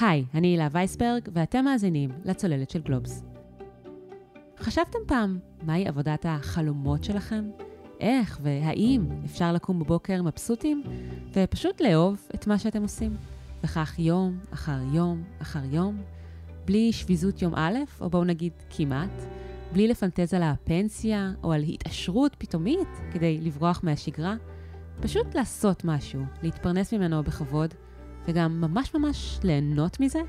היי, אני הילה וייסברג, ואתם מאזינים לצוללת של גלובס. חשבתם פעם מהי עבודת החלומות שלכם? איך והאם אפשר לקום בבוקר מבסוטים ופשוט לאהוב את מה שאתם עושים? וכך יום אחר יום אחר יום, בלי שביזות יום א', או בואו נגיד כמעט, בלי לפנטז על הפנסיה או על התעשרות פתאומית כדי לברוח מהשגרה, פשוט לעשות משהו, להתפרנס ממנו בכבוד, וגם ממש ממש ליהנות מזה?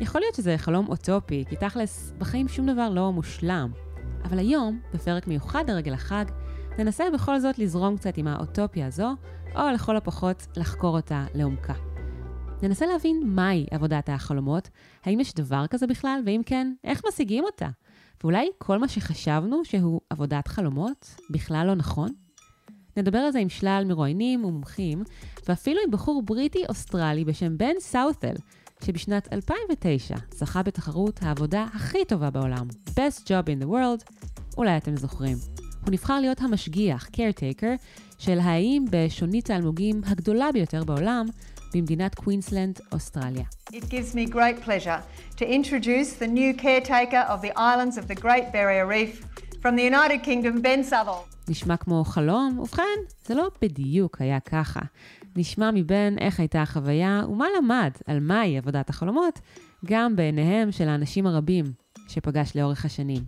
יכול להיות שזה חלום אוטופי, כי תכלס, בחיים שום דבר לא מושלם. אבל היום, בפרק מיוחד לרגל החג, ננסה בכל זאת לזרום קצת עם האוטופיה הזו, או לכל הפחות לחקור אותה לעומקה. ננסה להבין מהי עבודת החלומות, האם יש דבר כזה בכלל, ואם כן, איך משיגים אותה? ואולי כל מה שחשבנו שהוא עבודת חלומות בכלל לא נכון? נדבר על זה עם שלל מרואיינים ומומחים, ואפילו עם בחור בריטי-אוסטרלי בשם בן סאות'ל, שבשנת 2009 זכה בתחרות העבודה הכי טובה בעולם, Best Job in the World, אולי אתם זוכרים. הוא נבחר להיות המשגיח, caretaker, של האיים בשונית האלמוגים הגדולה ביותר בעולם, במדינת קווינסלנד, אוסטרליה. It gives me great pleasure to introduce the new caretaker of the islands of the Great Barrier Reef from the United Kingdom, Ben Southall. נשמע כמו חלום? ובכן, זה לא בדיוק היה ככה. נשמע מבן איך הייתה החוויה ומה למד על מהי עבודת החלומות, גם בעיניהם של האנשים הרבים שפגש לאורך השנים.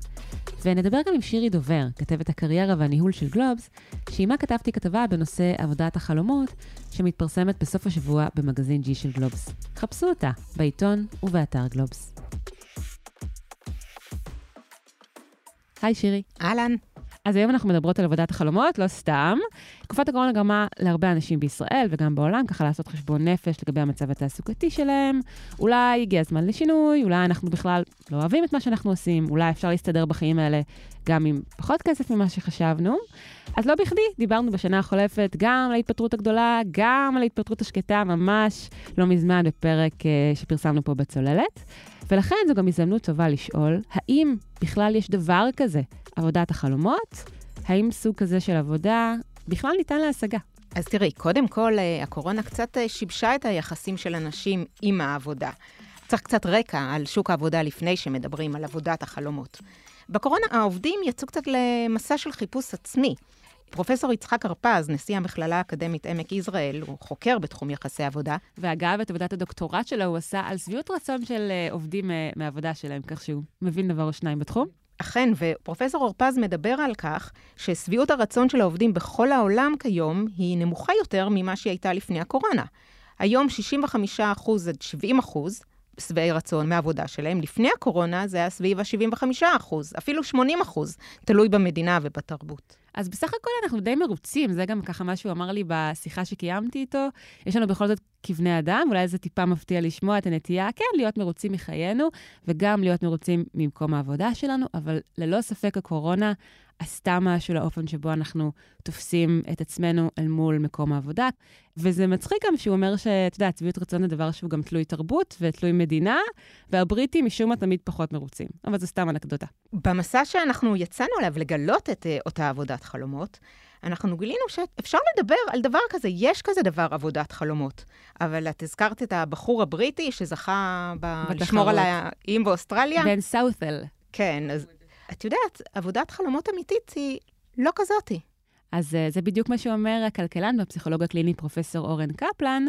ונדבר גם עם שירי דובר, כתבת הקריירה והניהול של גלובס, שעימה כתבתי כתבה בנושא עבודת החלומות, שמתפרסמת בסוף השבוע במגזין G של גלובס. חפשו אותה בעיתון ובאתר גלובס. היי שירי. אהלן. אז היום אנחנו מדברות על עבודת החלומות, לא סתם. תקופת הקורונה גרמה להרבה אנשים בישראל וגם בעולם ככה לעשות חשבון נפש לגבי המצב התעסוקתי שלהם. אולי הגיע הזמן לשינוי, אולי אנחנו בכלל לא אוהבים את מה שאנחנו עושים, אולי אפשר להסתדר בחיים האלה גם עם פחות כסף ממה שחשבנו. אז לא בכדי, דיברנו בשנה החולפת גם על ההתפטרות הגדולה, גם על ההתפטרות השקטה, ממש לא מזמן בפרק uh, שפרסמנו פה בצוללת. ולכן זו גם הזדמנות טובה לשאול, האם בכלל יש דבר כזה, עבודת החלומות? האם סוג כזה של עבודה בכלל ניתן להשגה? אז תראי, קודם כל, אה, הקורונה קצת אה, שיבשה את היחסים של אנשים עם העבודה. צריך קצת רקע על שוק העבודה לפני שמדברים על עבודת החלומות. בקורונה העובדים יצאו קצת למסע של חיפוש עצמי. פרופסור יצחק הרפז, נשיא המכללה האקדמית עמק יזרעאל, הוא חוקר בתחום יחסי עבודה. ואגב, את עבודת הדוקטורט שלו הוא עשה על שביעות רצון של אה, עובדים מהעבודה שלהם, כך שהוא מבין דבר או שניים בתחום. אכן, ופרופסור הרפז מדבר על כך ששביעות הרצון של העובדים בכל העולם כיום היא נמוכה יותר ממה שהיא הייתה לפני הקורונה. היום 65% עד 70% שבעי רצון מהעבודה שלהם. לפני הקורונה זה היה סביב ה-75 אפילו 80 תלוי במדינה ובתרבות. אז בסך הכל אנחנו די מרוצים, זה גם ככה מה שהוא אמר לי בשיחה שקיימתי איתו. יש לנו בכל זאת כבני אדם, אולי זה טיפה מפתיע לשמוע את הנטייה, כן, להיות מרוצים מחיינו, וגם להיות מרוצים ממקום העבודה שלנו, אבל ללא ספק הקורונה עשתה משהו לאופן שבו אנחנו תופסים את עצמנו אל מול מקום העבודה. וזה מצחיק גם שהוא אומר שאת יודעת, צביעות רצון זה דבר שהוא גם תלוי תרבות ותלוי מדינה, והבריטים משום מה תמיד פחות מרוצים. אבל זו סתם אנקדוטה. במסע שאנחנו יצאנו עליו לגלות את uh, אותה עבודת חלומות, אנחנו גילינו שאפשר לדבר על דבר כזה, יש כזה דבר עבודת חלומות. אבל את הזכרת את הבחור הבריטי שזכה ב... לשמור על האיים באוסטרליה. בן סאות'ל. כן, אז את יודעת, עבודת חלומות אמיתית היא לא כזאתי. אז uh, זה בדיוק מה שאומר הכלכלן והפסיכולוג הקליני פרופסור אורן קפלן,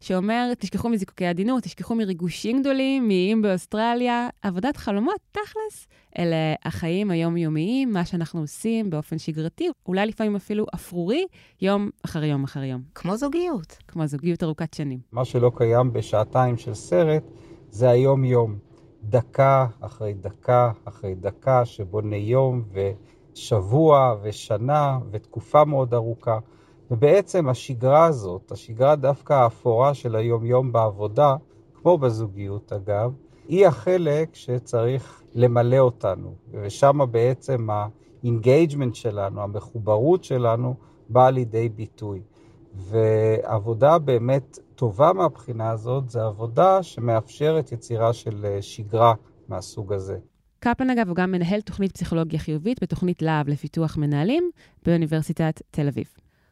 שאומר, תשכחו מזיקוקי עדינות, תשכחו מריגושים גדולים, מאיים באוסטרליה. עבודת חלומות, תכלס, אלה החיים היומיומיים, מה שאנחנו עושים באופן שגרתי, אולי לפעמים אפילו אפרורי, יום אחר יום אחר יום. כמו זוגיות. כמו זוגיות ארוכת שנים. מה שלא קיים בשעתיים של סרט, זה היום-יום. דקה אחרי דקה אחרי דקה, שבונה יום ושבוע ושנה ותקופה מאוד ארוכה. ובעצם השגרה הזאת, השגרה דווקא האפורה של היום-יום בעבודה, כמו בזוגיות אגב, היא החלק שצריך למלא אותנו. ושם בעצם ה engagement שלנו, המחוברות שלנו, באה לידי ביטוי. ועבודה באמת טובה מהבחינה הזאת, זה עבודה שמאפשרת יצירה של אה, שגרה מהסוג הזה. קפלן, אגב, הוא גם מנהל תוכנית פסיכולוגיה חיובית בתוכנית להב לפיתוח מנהלים באוניברסיטת תל אביב.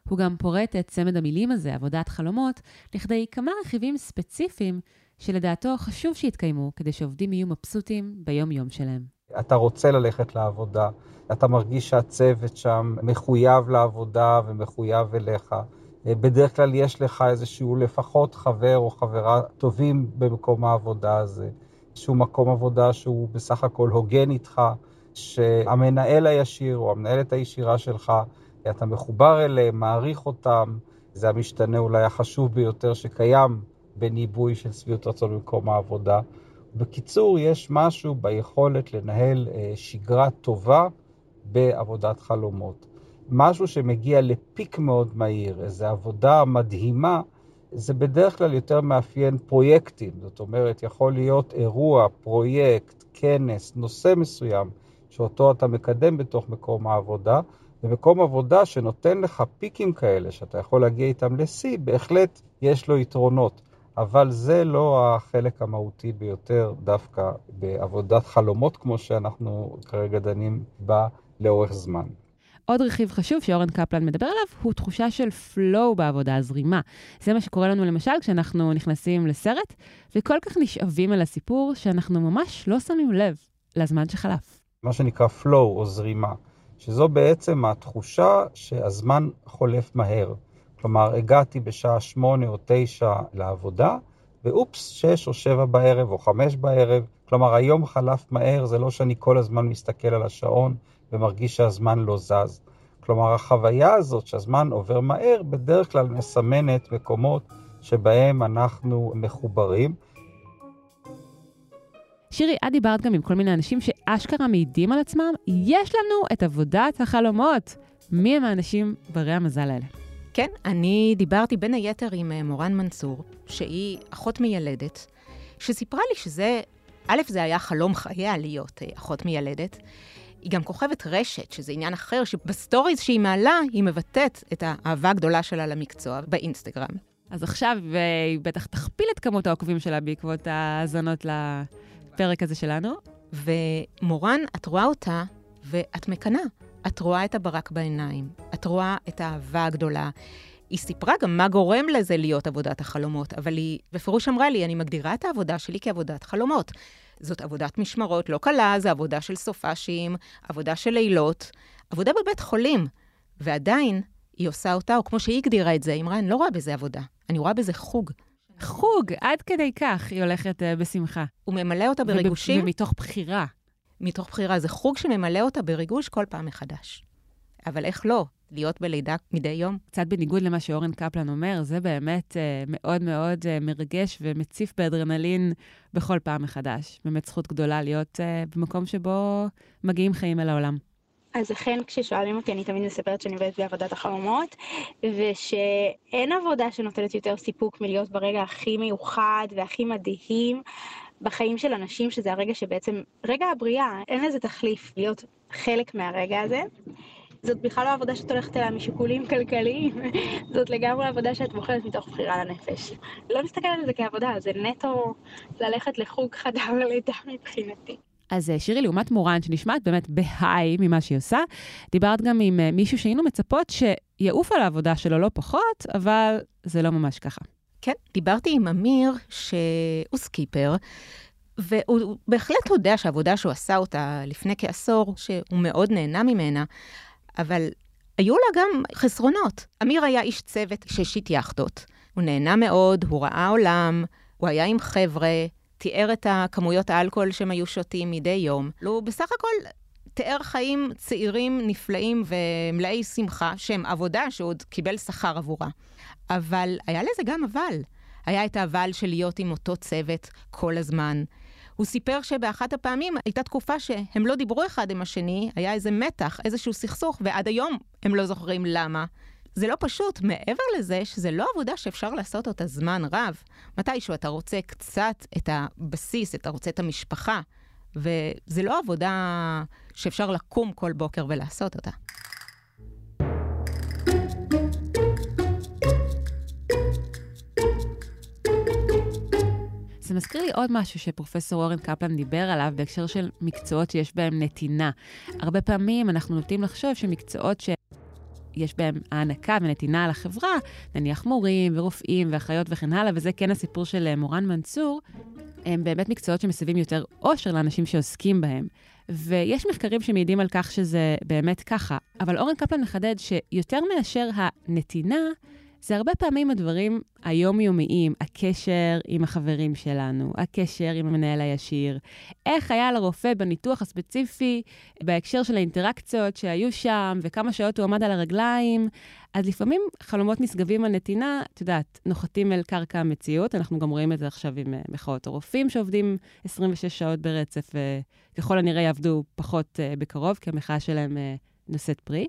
הוא גם פורט את צמד המילים הזה, עבודת חלומות, לכדי כמה רכיבים ספציפיים שלדעתו חשוב שיתקיימו כדי שעובדים יהיו מבסוטים ביום-יום שלהם. אתה רוצה ללכת לעבודה, אתה מרגיש שהצוות שם מחויב לעבודה ומחויב אליך. בדרך כלל יש לך איזשהו לפחות חבר או חברה טובים במקום העבודה הזה. איזשהו מקום עבודה שהוא בסך הכל הוגן איתך, שהמנהל הישיר או המנהלת הישירה שלך, אתה מחובר אליהם, מעריך אותם, זה המשתנה אולי החשוב ביותר שקיים בניבוי של שביעות רצון במקום העבודה. בקיצור, יש משהו ביכולת לנהל אה, שגרה טובה בעבודת חלומות. משהו שמגיע לפיק מאוד מהיר, איזו עבודה מדהימה, זה בדרך כלל יותר מאפיין פרויקטים. זאת אומרת, יכול להיות אירוע, פרויקט, כנס, נושא מסוים, שאותו אתה מקדם בתוך מקום העבודה, ומקום עבודה שנותן לך פיקים כאלה, שאתה יכול להגיע איתם לשיא, בהחלט יש לו יתרונות. אבל זה לא החלק המהותי ביותר דווקא בעבודת חלומות, כמו שאנחנו כרגע דנים בה לאורך זמן. עוד רכיב חשוב שאורן קפלן מדבר עליו, הוא תחושה של flow בעבודה, זרימה. זה מה שקורה לנו למשל כשאנחנו נכנסים לסרט, וכל כך נשאבים אל הסיפור, שאנחנו ממש לא שמים לב לזמן שחלף. מה שנקרא flow או זרימה, שזו בעצם התחושה שהזמן חולף מהר. כלומר, הגעתי בשעה שמונה או תשע לעבודה, ואופס, שש או שבע בערב או חמש בערב. כלומר, היום חלף מהר, זה לא שאני כל הזמן מסתכל על השעון ומרגיש שהזמן לא זז. כלומר, החוויה הזאת שהזמן עובר מהר, בדרך כלל מסמנת מקומות שבהם אנחנו מחוברים. שירי, את דיברת גם עם כל מיני אנשים שאשכרה מעידים על עצמם, יש לנו את עבודת החלומות. מי הם האנשים ברי המזל האלה? כן, אני דיברתי בין היתר עם אה, מורן מנסור, שהיא אחות מיילדת, שסיפרה לי שזה, א', זה היה חלום חייה להיות אה, אחות מיילדת. היא גם כוכבת רשת, שזה עניין אחר, שבסטוריז שהיא מעלה, היא מבטאת את האהבה הגדולה שלה למקצוע באינסטגרם. אז עכשיו אה, היא בטח תכפיל את כמות העוקבים שלה בעקבות ההאזנות לפרק הזה שלנו. ומורן, את רואה אותה ואת מקנאה. את רואה את הברק בעיניים, את רואה את האהבה הגדולה. היא סיפרה גם מה גורם לזה להיות עבודת החלומות, אבל היא בפירוש אמרה לי, אני מגדירה את העבודה שלי כעבודת חלומות. זאת עבודת משמרות לא קלה, זה עבודה של סופאשים, עבודה של לילות, עבודה בבית חולים. ועדיין, היא עושה אותה, או כמו שהיא הגדירה את זה, אמרה, אני לא רואה בזה עבודה, אני רואה בזה חוג. חוג, עד כדי כך היא הולכת uh, בשמחה. הוא ממלא אותה בריגושים. ומתוך בחירה. מתוך בחירה. זה חוג שממלא אותה בריגוש כל פעם מחדש. אבל איך לא? להיות בלידה מדי יום? קצת בניגוד למה שאורן קפלן אומר, זה באמת uh, מאוד מאוד uh, מרגש ומציף באדרנלין בכל פעם מחדש. באמת זכות גדולה להיות uh, במקום שבו מגיעים חיים אל העולם. אז אכן כששואלים אותי אני תמיד מספרת שאני עובדת בעבודת החלומות ושאין עבודה שנותנת יותר סיפוק מלהיות ברגע הכי מיוחד והכי מדהים בחיים של אנשים, שזה הרגע שבעצם, רגע הבריאה, אין לזה תחליף להיות חלק מהרגע הזה. זאת בכלל לא עבודה שאת הולכת אליה משיקולים כלכליים, זאת לגמרי עבודה שאת בוחרת מתוך בחירה לנפש. לא נסתכל על זה כעבודה, זה נטו ללכת לחוג חדר לידה מבחינתי. אז אה, שירי, לעומת מורן, שנשמעת באמת בהיי ממה שהיא עושה, דיברת גם עם אה, מישהו שהיינו מצפות שיעוף על העבודה שלו לא פחות, אבל זה לא ממש ככה. כן, דיברתי עם אמיר, שהוא סקיפר, והוא בהחלט יודע שהעבודה שהוא עשה אותה לפני כעשור, שהוא מאוד נהנה ממנה, אבל היו לה גם חסרונות. אמיר היה איש צוות שהשיט יאכטות. הוא נהנה מאוד, הוא ראה עולם, הוא היה עם חבר'ה, תיאר את הכמויות האלכוהול שהם היו שותים מדי יום. הוא בסך הכל תיאר חיים צעירים, נפלאים ומלאי שמחה, שהם עבודה שהוא עוד קיבל שכר עבורה. אבל היה לזה גם אבל. היה את האבל של להיות עם אותו צוות כל הזמן. הוא סיפר שבאחת הפעמים הייתה תקופה שהם לא דיברו אחד עם השני, היה איזה מתח, איזשהו סכסוך, ועד היום הם לא זוכרים למה. זה לא פשוט, מעבר לזה שזה לא עבודה שאפשר לעשות אותה זמן רב. מתישהו אתה רוצה קצת את הבסיס, אתה רוצה את המשפחה, וזה לא עבודה שאפשר לקום כל בוקר ולעשות אותה. זה מזכיר לי עוד משהו שפרופסור אורן קפלן דיבר עליו בהקשר של מקצועות שיש בהם נתינה. הרבה פעמים אנחנו נוטים לחשוב שמקצועות ש... שיש בהם הענקה ונתינה לחברה, נניח מורים ורופאים ואחיות וכן הלאה, וזה כן הסיפור של אה, מורן מנצור, הם באמת מקצועות שמסבים יותר אושר לאנשים שעוסקים בהם. ויש מחקרים שמעידים על כך שזה באמת ככה, אבל אורן קפלן מחדד שיותר מאשר הנתינה, זה הרבה פעמים הדברים היומיומיים, הקשר עם החברים שלנו, הקשר עם המנהל הישיר, איך היה לרופא בניתוח הספציפי בהקשר של האינטראקציות שהיו שם, וכמה שעות הוא עמד על הרגליים. אז לפעמים חלומות נשגבים על נתינה, את יודעת, נוחתים אל קרקע המציאות, אנחנו גם רואים את זה עכשיו עם אה, מחאות הרופאים שעובדים 26 שעות ברצף, וככל הנראה יעבדו פחות uh, בקרוב, כי המחאה שלהם uh, נושאת פרי.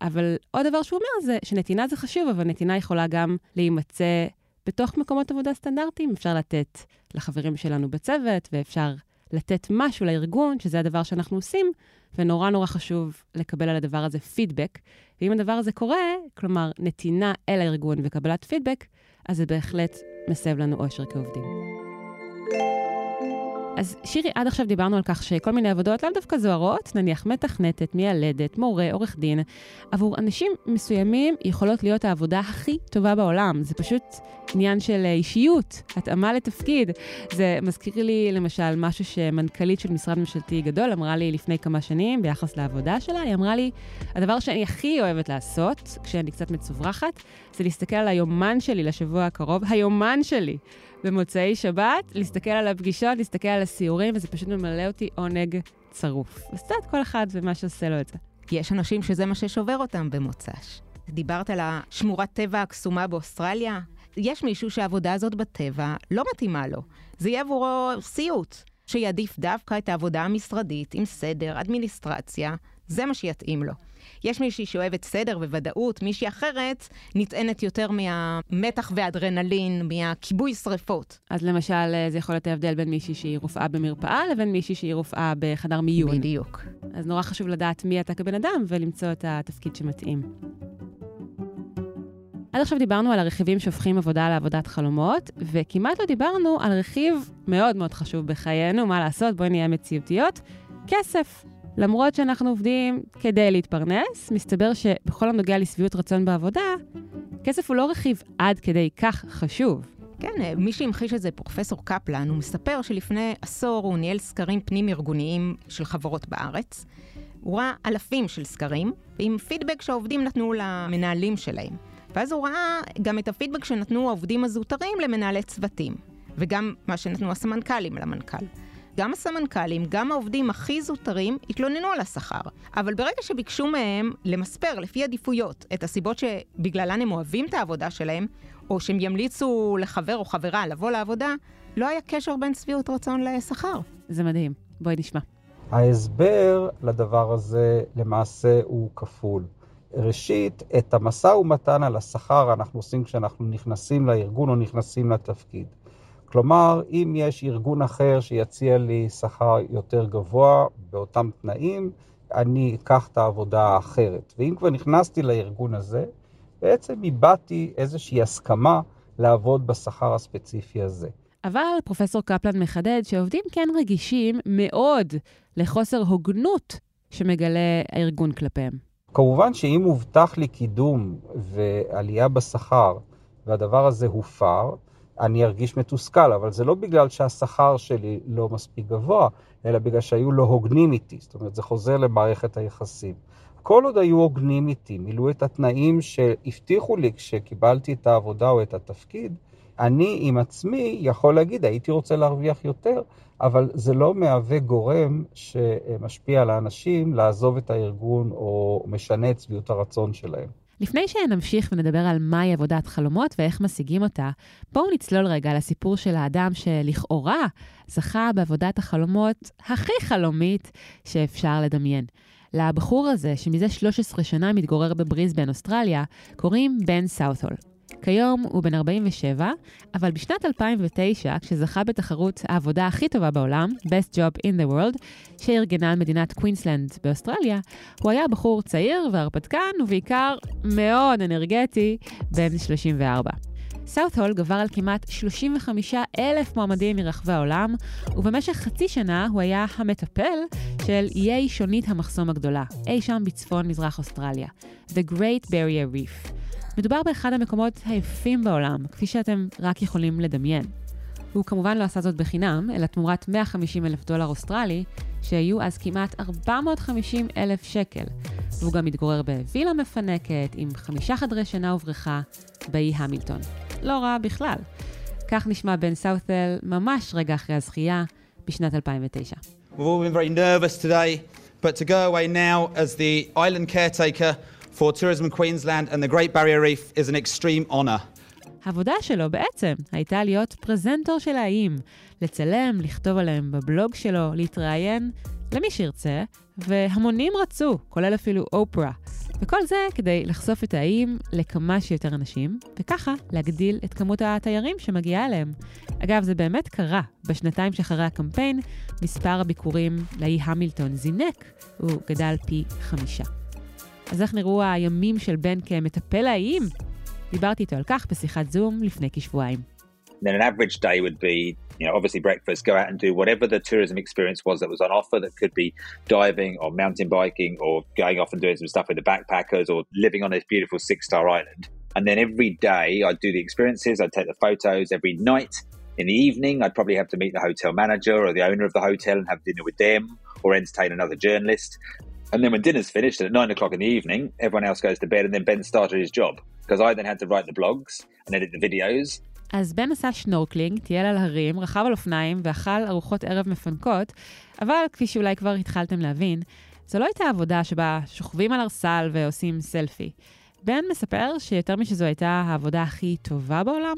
אבל עוד דבר שהוא אומר זה שנתינה זה חשוב, אבל נתינה יכולה גם להימצא בתוך מקומות עבודה סטנדרטיים. אפשר לתת לחברים שלנו בצוות, ואפשר לתת משהו לארגון, שזה הדבר שאנחנו עושים, ונורא נורא חשוב לקבל על הדבר הזה פידבק. ואם הדבר הזה קורה, כלומר, נתינה אל הארגון וקבלת פידבק, אז זה בהחלט מסב לנו אושר כעובדים. אז שירי, עד עכשיו דיברנו על כך שכל מיני עבודות לאו דווקא זוהרות, נניח מתכנתת, מיילדת, מורה, עורך דין, עבור אנשים מסוימים יכולות להיות העבודה הכי טובה בעולם. זה פשוט עניין של אישיות, התאמה לתפקיד. זה מזכיר לי למשל משהו שמנכ"לית של משרד ממשלתי גדול אמרה לי לפני כמה שנים ביחס לעבודה שלה. היא אמרה לי, הדבר שאני הכי אוהבת לעשות, כשאני קצת מצוברחת, זה להסתכל על היומן שלי לשבוע הקרוב, היומן שלי. במוצאי שבת, להסתכל על הפגישות, להסתכל על הסיורים, וזה פשוט ממלא אותי עונג צרוף. אז קצת כל אחד ומה שעושה לו את זה. יש אנשים שזה מה ששובר אותם במוצ"ש. דיברת על השמורת טבע הקסומה באוסטרליה? יש מישהו שהעבודה הזאת בטבע לא מתאימה לו. זה יהיה עבורו סיוט, שיעדיף דווקא את העבודה המשרדית עם סדר, אדמיניסטרציה, זה מה שיתאים לו. יש מישהי שאוהבת סדר וודאות, מישהי אחרת נטענת יותר מהמתח ואדרנלין, מהכיבוי שרפות. אז למשל, אה, זה יכול להיות ההבדל בין מישהי שהיא רופאה במרפאה לבין מישהי שהיא רופאה בחדר מיון. בדיוק. אז נורא חשוב לדעת מי אתה כבן אדם ולמצוא את התפקיד שמתאים. עד עכשיו דיברנו על הרכיבים שהופכים עבודה לעבודת חלומות, וכמעט לא דיברנו על רכיב מאוד מאוד חשוב בחיינו, מה לעשות, בואי נהיה מציאותיות, כסף. למרות שאנחנו עובדים כדי להתפרנס, מסתבר שבכל הנוגע לשביעות רצון בעבודה, כסף הוא לא רכיב עד כדי כך חשוב. כן, מי שהמחיש את זה, פרופסור קפלן, הוא מספר שלפני עשור הוא ניהל סקרים פנים-ארגוניים של חברות בארץ. הוא ראה אלפים של סקרים, עם פידבק שהעובדים נתנו למנהלים שלהם. ואז הוא ראה גם את הפידבק שנתנו העובדים הזוטרים למנהלי צוותים, וגם מה שנתנו הסמנכ"לים למנכ"ל. גם הסמנכ"לים, גם העובדים הכי זוטרים, התלוננו על השכר. אבל ברגע שביקשו מהם למספר לפי עדיפויות את הסיבות שבגללן הם אוהבים את העבודה שלהם, או שהם ימליצו לחבר או חברה לבוא לעבודה, לא היה קשר בין שביעות רצון לשכר. זה מדהים. בואי נשמע. ההסבר לדבר הזה למעשה הוא כפול. ראשית, את המשא ומתן על השכר אנחנו עושים כשאנחנו נכנסים לארגון או נכנסים לתפקיד. כלומר, אם יש ארגון אחר שיציע לי שכר יותר גבוה באותם תנאים, אני אקח את העבודה האחרת. ואם כבר נכנסתי לארגון הזה, בעצם איבדתי איזושהי הסכמה לעבוד בשכר הספציפי הזה. אבל פרופסור קפלן מחדד שעובדים כן רגישים מאוד לחוסר הוגנות שמגלה הארגון כלפיהם. כמובן שאם הובטח לי קידום ועלייה בשכר והדבר הזה הופר, אני ארגיש מתוסכל, אבל זה לא בגלל שהשכר שלי לא מספיק גבוה, אלא בגלל שהיו לא הוגנים איתי. זאת אומרת, זה חוזר למערכת היחסים. כל עוד היו הוגנים איתי, מילאו את התנאים שהבטיחו לי כשקיבלתי את העבודה או את התפקיד, אני עם עצמי יכול להגיד, הייתי רוצה להרוויח יותר, אבל זה לא מהווה גורם שמשפיע על האנשים לעזוב את הארגון או משנה את שביעות הרצון שלהם. לפני שנמשיך ונדבר על מהי עבודת חלומות ואיך משיגים אותה, בואו נצלול רגע לסיפור של האדם שלכאורה זכה בעבודת החלומות הכי חלומית שאפשר לדמיין. לבחור הזה, שמזה 13 שנה מתגורר בבריסבן, אוסטרליה, קוראים בן סאות'ול. כיום הוא בן 47, אבל בשנת 2009, כשזכה בתחרות העבודה הכי טובה בעולם, Best Job in the World, שארגנה על מדינת קווינסלנד באוסטרליה, הוא היה בחור צעיר והרפתקן, ובעיקר מאוד אנרגטי, בן 34. סאות' הול גבר על כמעט 35 אלף מועמדים מרחבי העולם, ובמשך חצי שנה הוא היה המטפל של איי שונית המחסום הגדולה, אי שם בצפון מזרח אוסטרליה, The Great Barrier Reef. מדובר באחד המקומות היפים בעולם, כפי שאתם רק יכולים לדמיין. הוא כמובן לא עשה זאת בחינם, אלא תמורת 150 אלף דולר אוסטרלי, שהיו אז כמעט 450 אלף שקל. והוא גם מתגורר בווילה מפנקת, עם חמישה חדרי שינה ובריכה, באי המילטון. לא רע בכלל. כך נשמע בן סאות'ל ממש רגע אחרי הזכייה, בשנת 2009. We've all been very nervous today, but to go away now as the island caretaker for Tourism Queensland and the Great Barrier Reef is an extreme honour. העבודה שלו בעצם הייתה להיות פרזנטור של האיים, לצלם, לכתוב עליהם בבלוג שלו, להתראיין למי שירצה, והמונים רצו, כולל אפילו אופרה. וכל זה כדי לחשוף את האיים לכמה שיותר אנשים, וככה להגדיל את כמות התיירים שמגיעה אליהם. אגב, זה באמת קרה. בשנתיים שאחרי הקמפיין, מספר הביקורים לאי המילטון זינק, הוא גדל פי חמישה. אז איך נראו הימים של בן כמטפל האיים? דיברתי איתו על כך בשיחת זום לפני כשבועיים. Then an average day would be, you know, obviously breakfast, go out and do whatever the tourism experience was that was on offer. That could be diving or mountain biking or going off and doing some stuff with the backpackers or living on this beautiful six star island. And then every day I'd do the experiences, I'd take the photos. Every night in the evening, I'd probably have to meet the hotel manager or the owner of the hotel and have dinner with them or entertain another journalist. And then when dinner's finished at nine o'clock in the evening, everyone else goes to bed and then Ben started his job. Because I then had to write the blogs and edit the videos אז בן עשה שנורקלינג, טייל על הרים, רכב על אופניים ואכל ארוחות ערב מפנקות, אבל כפי שאולי כבר התחלתם להבין, זו לא הייתה עבודה שבה שוכבים על ארסל ועושים סלפי. בן מספר שיותר משזו הייתה העבודה הכי טובה בעולם,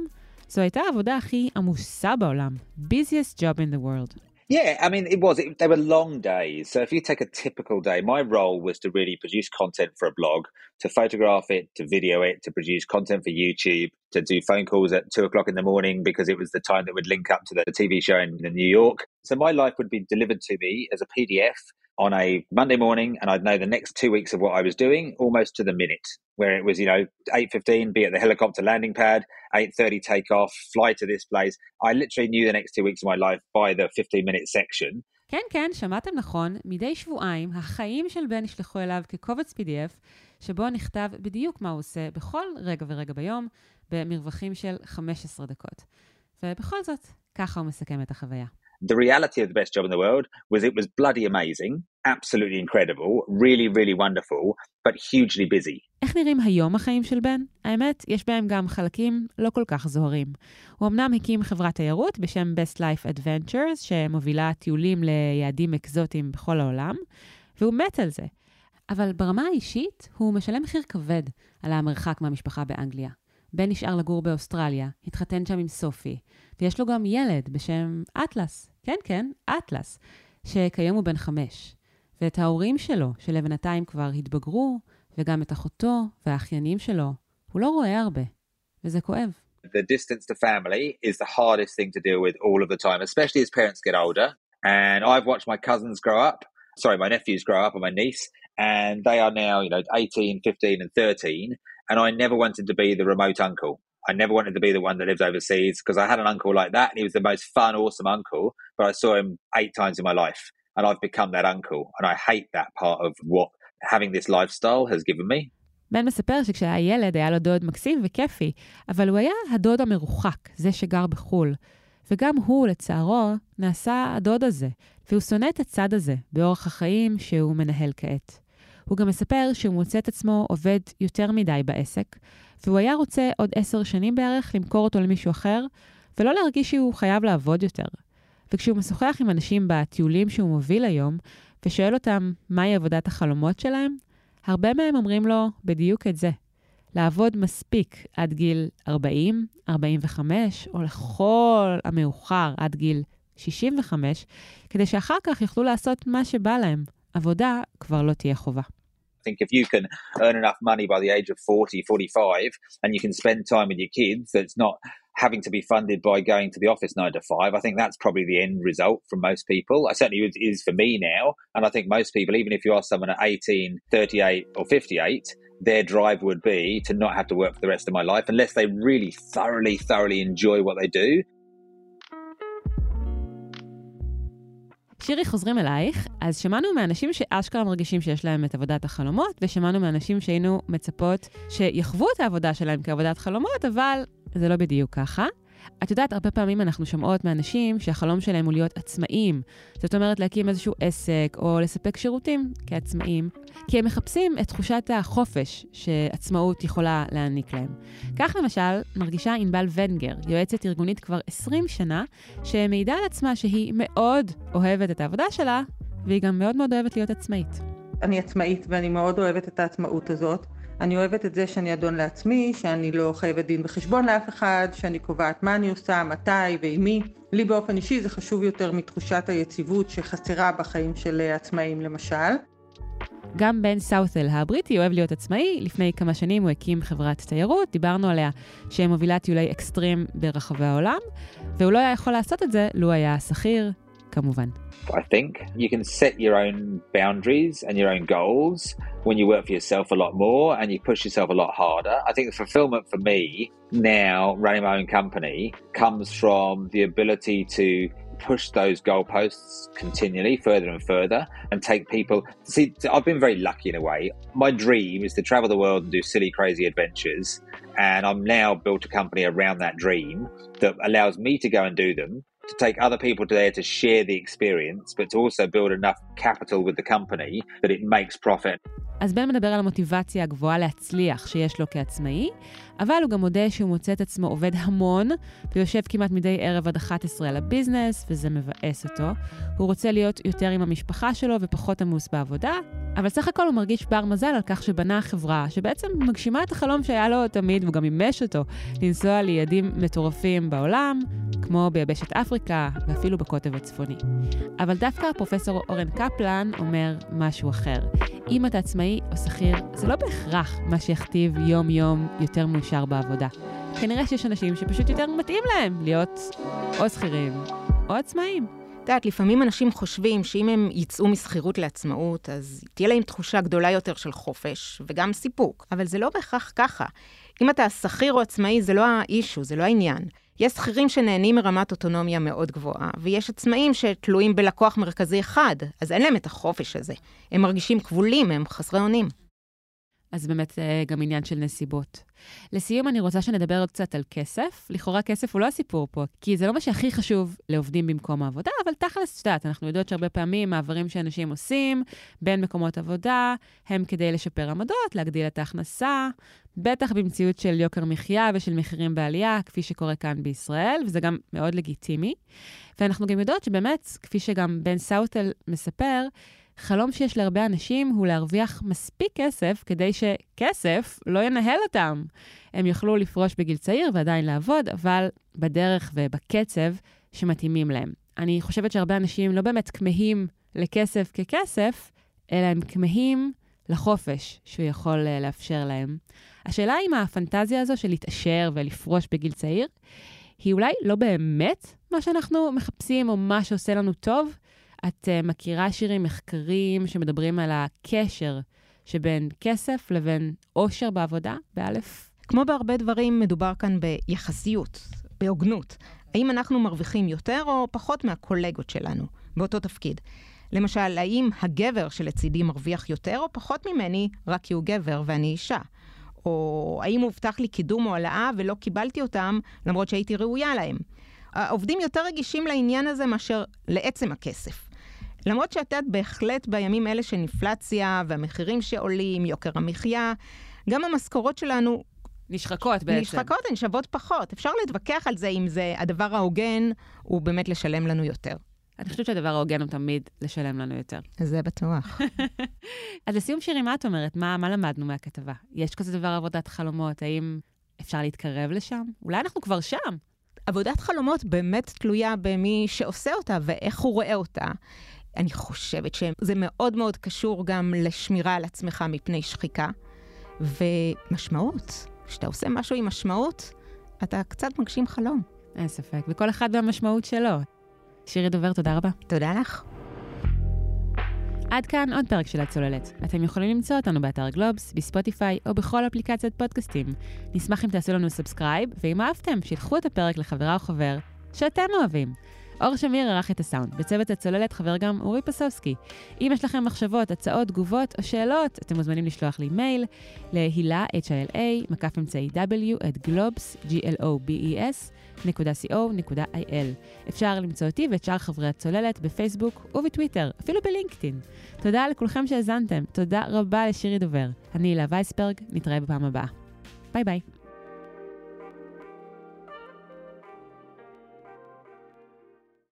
זו הייתה העבודה הכי עמוסה בעולם. busiest job in the world. Yeah, I mean, it was. It, they were long days. So if you take a typical day, my role was to really produce content for a blog, to photograph it, to video it, to produce content for YouTube, to do phone calls at two o'clock in the morning because it was the time that would link up to the TV show in, in New York. So my life would be delivered to me as a PDF on a Monday morning, and I'd know the next two weeks of what I was doing almost to the minute. Where it was, you know, eight fifteen, be at the helicopter landing pad, eight thirty take off, fly to this place. I literally knew the next two weeks of my life by the fifteen minute section. כן, כן, שמעתם נכון, מדי שבועיים החיים של בן נשלחו אליו כקובץ PDF, שבו נכתב בדיוק מה הוא עושה בכל רגע ורגע ביום, במרווחים של 15 דקות. ובכל זאת, ככה הוא מסכם את החוויה. The reality of the best job in the world was it was bloody amazing, absolutely incredible, really, really wonderful, but hugely busy. איך נראים היום החיים של בן? האמת, יש בהם גם חלקים לא כל כך זוהרים. הוא אמנם הקים חברת תיירות בשם Best Life Adventures, שמובילה טיולים ליעדים אקזוטיים בכל העולם, והוא מת על זה. אבל ברמה האישית, הוא משלם מחיר כבד על המרחק מהמשפחה באנגליה. בן נשאר לגור באוסטרליה, התחתן שם עם סופי, ויש לו גם ילד בשם אטלס, כן, כן, אטלס, שכיום הוא בן חמש. ואת ההורים שלו, שלבינתיים כבר התבגרו, וגם את אחותו והאחיינים שלו, הוא לא רואה הרבה, וזה כואב. The distance to family is the hardest thing to deal with all of the time, especially as parents get older. And I've watched my cousins grow up, sorry, my nephews grow up and my niece, and they are now, you know, 18, 15, and 13. And I never wanted to be the remote uncle. I never wanted to be the one that lives overseas because I had an uncle like that and he was the most fun, awesome uncle, but I saw him eight times in my life and I've become that uncle. And I hate that part of what having this lifestyle has given me. בן מספר שכשהיה ילד היה לו דוד מקסים וכיפי, אבל הוא היה הדוד המרוחק, זה שגר בחו"ל. וגם הוא, לצערו, נעשה הדוד הזה, והוא שונא את הצד הזה באורח החיים שהוא מנהל כעת. הוא גם מספר שהוא מוצא את עצמו עובד יותר מדי בעסק, והוא היה רוצה עוד עשר שנים בערך למכור אותו למישהו אחר, ולא להרגיש שהוא חייב לעבוד יותר. וכשהוא משוחח עם אנשים בטיולים שהוא מוביל היום, ושואל אותם מהי עבודת החלומות שלהם, הרבה מהם אומרים לו בדיוק את זה. לעבוד מספיק עד גיל 40, 45, או לכל המאוחר עד גיל 65, כדי שאחר כך יוכלו לעשות מה שבא להם. עבודה כבר לא תהיה חובה. Think if you can earn enough money by the age of 40, 45, and you can spend time with your kids, that's not having to be funded by going to the office nine to five. I think that's probably the end result from most people. I certainly is for me now. And I think most people, even if you are someone at 18, 38, or 58, their drive would be to not have to work for the rest of my life unless they really thoroughly, thoroughly enjoy what they do. שירי, חוזרים אלייך. אז שמענו מאנשים שאשכרה מרגישים שיש להם את עבודת החלומות, ושמענו מאנשים שהיינו מצפות שיחוו את העבודה שלהם כעבודת חלומות, אבל זה לא בדיוק ככה. את יודעת, הרבה פעמים אנחנו שומעות מאנשים שהחלום שלהם הוא להיות עצמאים. זאת אומרת, להקים איזשהו עסק או לספק שירותים כעצמאים, כי הם מחפשים את תחושת החופש שעצמאות יכולה להעניק להם. כך למשל, מרגישה ענבל ונגר, יועצת ארגונית כבר 20 שנה, שמעידה על עצמה שהיא מאוד אוהבת את העבודה שלה, והיא גם מאוד מאוד אוהבת להיות עצמאית. אני עצמאית ואני מאוד אוהבת את העצמאות הזאת. אני אוהבת את זה שאני אדון לעצמי, שאני לא חייבת דין וחשבון לאף אחד, שאני קובעת מה אני עושה, מתי ועם מי. לי באופן אישי זה חשוב יותר מתחושת היציבות שחסרה בחיים של עצמאים למשל. גם בן סאות'ל הבריטי אוהב להיות עצמאי. לפני כמה שנים הוא הקים חברת תיירות, דיברנו עליה שמובילה טיולי אקסטרים ברחבי העולם, והוא לא היה יכול לעשות את זה לו היה שכיר, כמובן. I think you can set your own boundaries and your own goals when you work for yourself a lot more and you push yourself a lot harder. I think the fulfillment for me now, running my own company, comes from the ability to push those goalposts continually further and further and take people. See, I've been very lucky in a way. My dream is to travel the world and do silly, crazy adventures. And I'm now built a company around that dream that allows me to go and do them to take other people there to share the experience, but to also build enough capital with the company that it makes profit. אז בן מדבר על המוטיבציה הגבוהה להצליח שיש לו כעצמאי, אבל הוא גם מודה שהוא מוצא את עצמו עובד המון, ויושב כמעט מדי ערב עד 11 על הביזנס, וזה מבאס אותו. הוא רוצה להיות יותר עם המשפחה שלו ופחות עמוס בעבודה, אבל סך הכל הוא מרגיש בר מזל על כך שבנה חברה שבעצם מגשימה את החלום שהיה לו תמיד, והוא גם מימש אותו, לנסוע ליעדים מטורפים בעולם, כמו ביבשת אפריקה ואפילו בקוטב הצפוני. אבל דווקא פרופסור אורן קפלן אומר משהו אחר. אם אתה עצמאי או שכיר, זה לא בהכרח מה שיכתיב יום-יום יותר מאושר בעבודה. כנראה שיש אנשים שפשוט יותר מתאים להם להיות או שכירים או עצמאים. את יודעת, לפעמים אנשים חושבים שאם הם יצאו משכירות לעצמאות, אז תהיה להם תחושה גדולה יותר של חופש וגם סיפוק. אבל זה לא בהכרח ככה. אם אתה שכיר או עצמאי, זה לא האישו, זה לא העניין. יש שכירים שנהנים מרמת אוטונומיה מאוד גבוהה, ויש עצמאים שתלויים בלקוח מרכזי אחד, אז אין להם את החופש הזה. הם מרגישים כבולים, הם חסרי אונים. אז באמת גם עניין של נסיבות. לסיום, אני רוצה שנדבר עוד קצת על כסף. לכאורה כסף הוא לא הסיפור פה, כי זה לא מה שהכי חשוב לעובדים במקום העבודה, אבל תכלס, את יודעת, אנחנו יודעות שהרבה פעמים מעברים שאנשים עושים בין מקומות עבודה, הם כדי לשפר עמדות, להגדיל את ההכנסה, בטח במציאות של יוקר מחיה ושל מחירים בעלייה, כפי שקורה כאן בישראל, וזה גם מאוד לגיטימי. ואנחנו גם יודעות שבאמת, כפי שגם בן סאוטל מספר, חלום שיש להרבה אנשים הוא להרוויח מספיק כסף כדי שכסף לא ינהל אותם. הם יוכלו לפרוש בגיל צעיר ועדיין לעבוד, אבל בדרך ובקצב שמתאימים להם. אני חושבת שהרבה אנשים לא באמת כמהים לכסף ככסף, אלא הם כמהים לחופש שהוא יכול לאפשר להם. השאלה אם הפנטזיה הזו של להתעשר ולפרוש בגיל צעיר, היא אולי לא באמת מה שאנחנו מחפשים או מה שעושה לנו טוב, את uh, מכירה שירים מחקרים שמדברים על הקשר שבין כסף לבין אושר בעבודה, באלף? כמו בהרבה דברים, מדובר כאן ביחסיות, בהוגנות. האם אנחנו מרוויחים יותר או פחות מהקולגות שלנו באותו תפקיד? למשל, האם הגבר שלצידי מרוויח יותר או פחות ממני רק כי הוא גבר ואני אישה? או האם הובטח לי קידום או העלאה ולא קיבלתי אותם למרות שהייתי ראויה להם? העובדים יותר רגישים לעניין הזה מאשר לעצם הכסף. למרות שאת יודעת, בהחלט בימים אלה של אינפלציה והמחירים שעולים, יוקר המחיה, גם המשכורות שלנו... נשחקות בעצם. נשחקות, הן שוות פחות. אפשר להתווכח על זה אם זה הדבר ההוגן הוא באמת לשלם לנו יותר. אני חושבת שהדבר ההוגן הוא תמיד לשלם לנו יותר. זה בטוח. אז לסיום שירי, מה את אומרת? מה, מה למדנו מהכתבה? יש כזה דבר עבודת חלומות, האם אפשר להתקרב לשם? אולי אנחנו כבר שם. עבודת חלומות באמת תלויה במי שעושה אותה ואיך הוא רואה אותה. אני חושבת שזה מאוד מאוד קשור גם לשמירה על עצמך מפני שחיקה. ומשמעות, כשאתה עושה משהו עם משמעות, אתה קצת מגשים חלום. אין ספק, וכל אחד והמשמעות שלו. שירי דובר, תודה רבה. תודה לך. עד כאן עוד פרק של הצוללת. אתם יכולים למצוא אותנו באתר גלובס, בספוטיפיי או בכל אפליקציית פודקאסטים. נשמח אם תעשו לנו subscribe, ואם אהבתם, שילחו את הפרק לחברה או חבר שאתם אוהבים. אור שמיר ערך את הסאונד. בצוות הצוללת חבר גם אורי פסובסקי. אם יש לכם מחשבות, הצעות, תגובות או שאלות, אתם מוזמנים לשלוח לי מייל להילה, h-i-l-a, מקף אמצעי w, את גלובס, g-l-o-b-e-s, www.co.il. אפשר למצוא אותי ואת שאר חברי הצוללת בפייסבוק ובטוויטר, אפילו בלינקדאין. תודה לכולכם שהאזנתם, תודה רבה לשירי דובר. אני הילה וייסברג, נתראה בפעם הבאה. ביי ביי.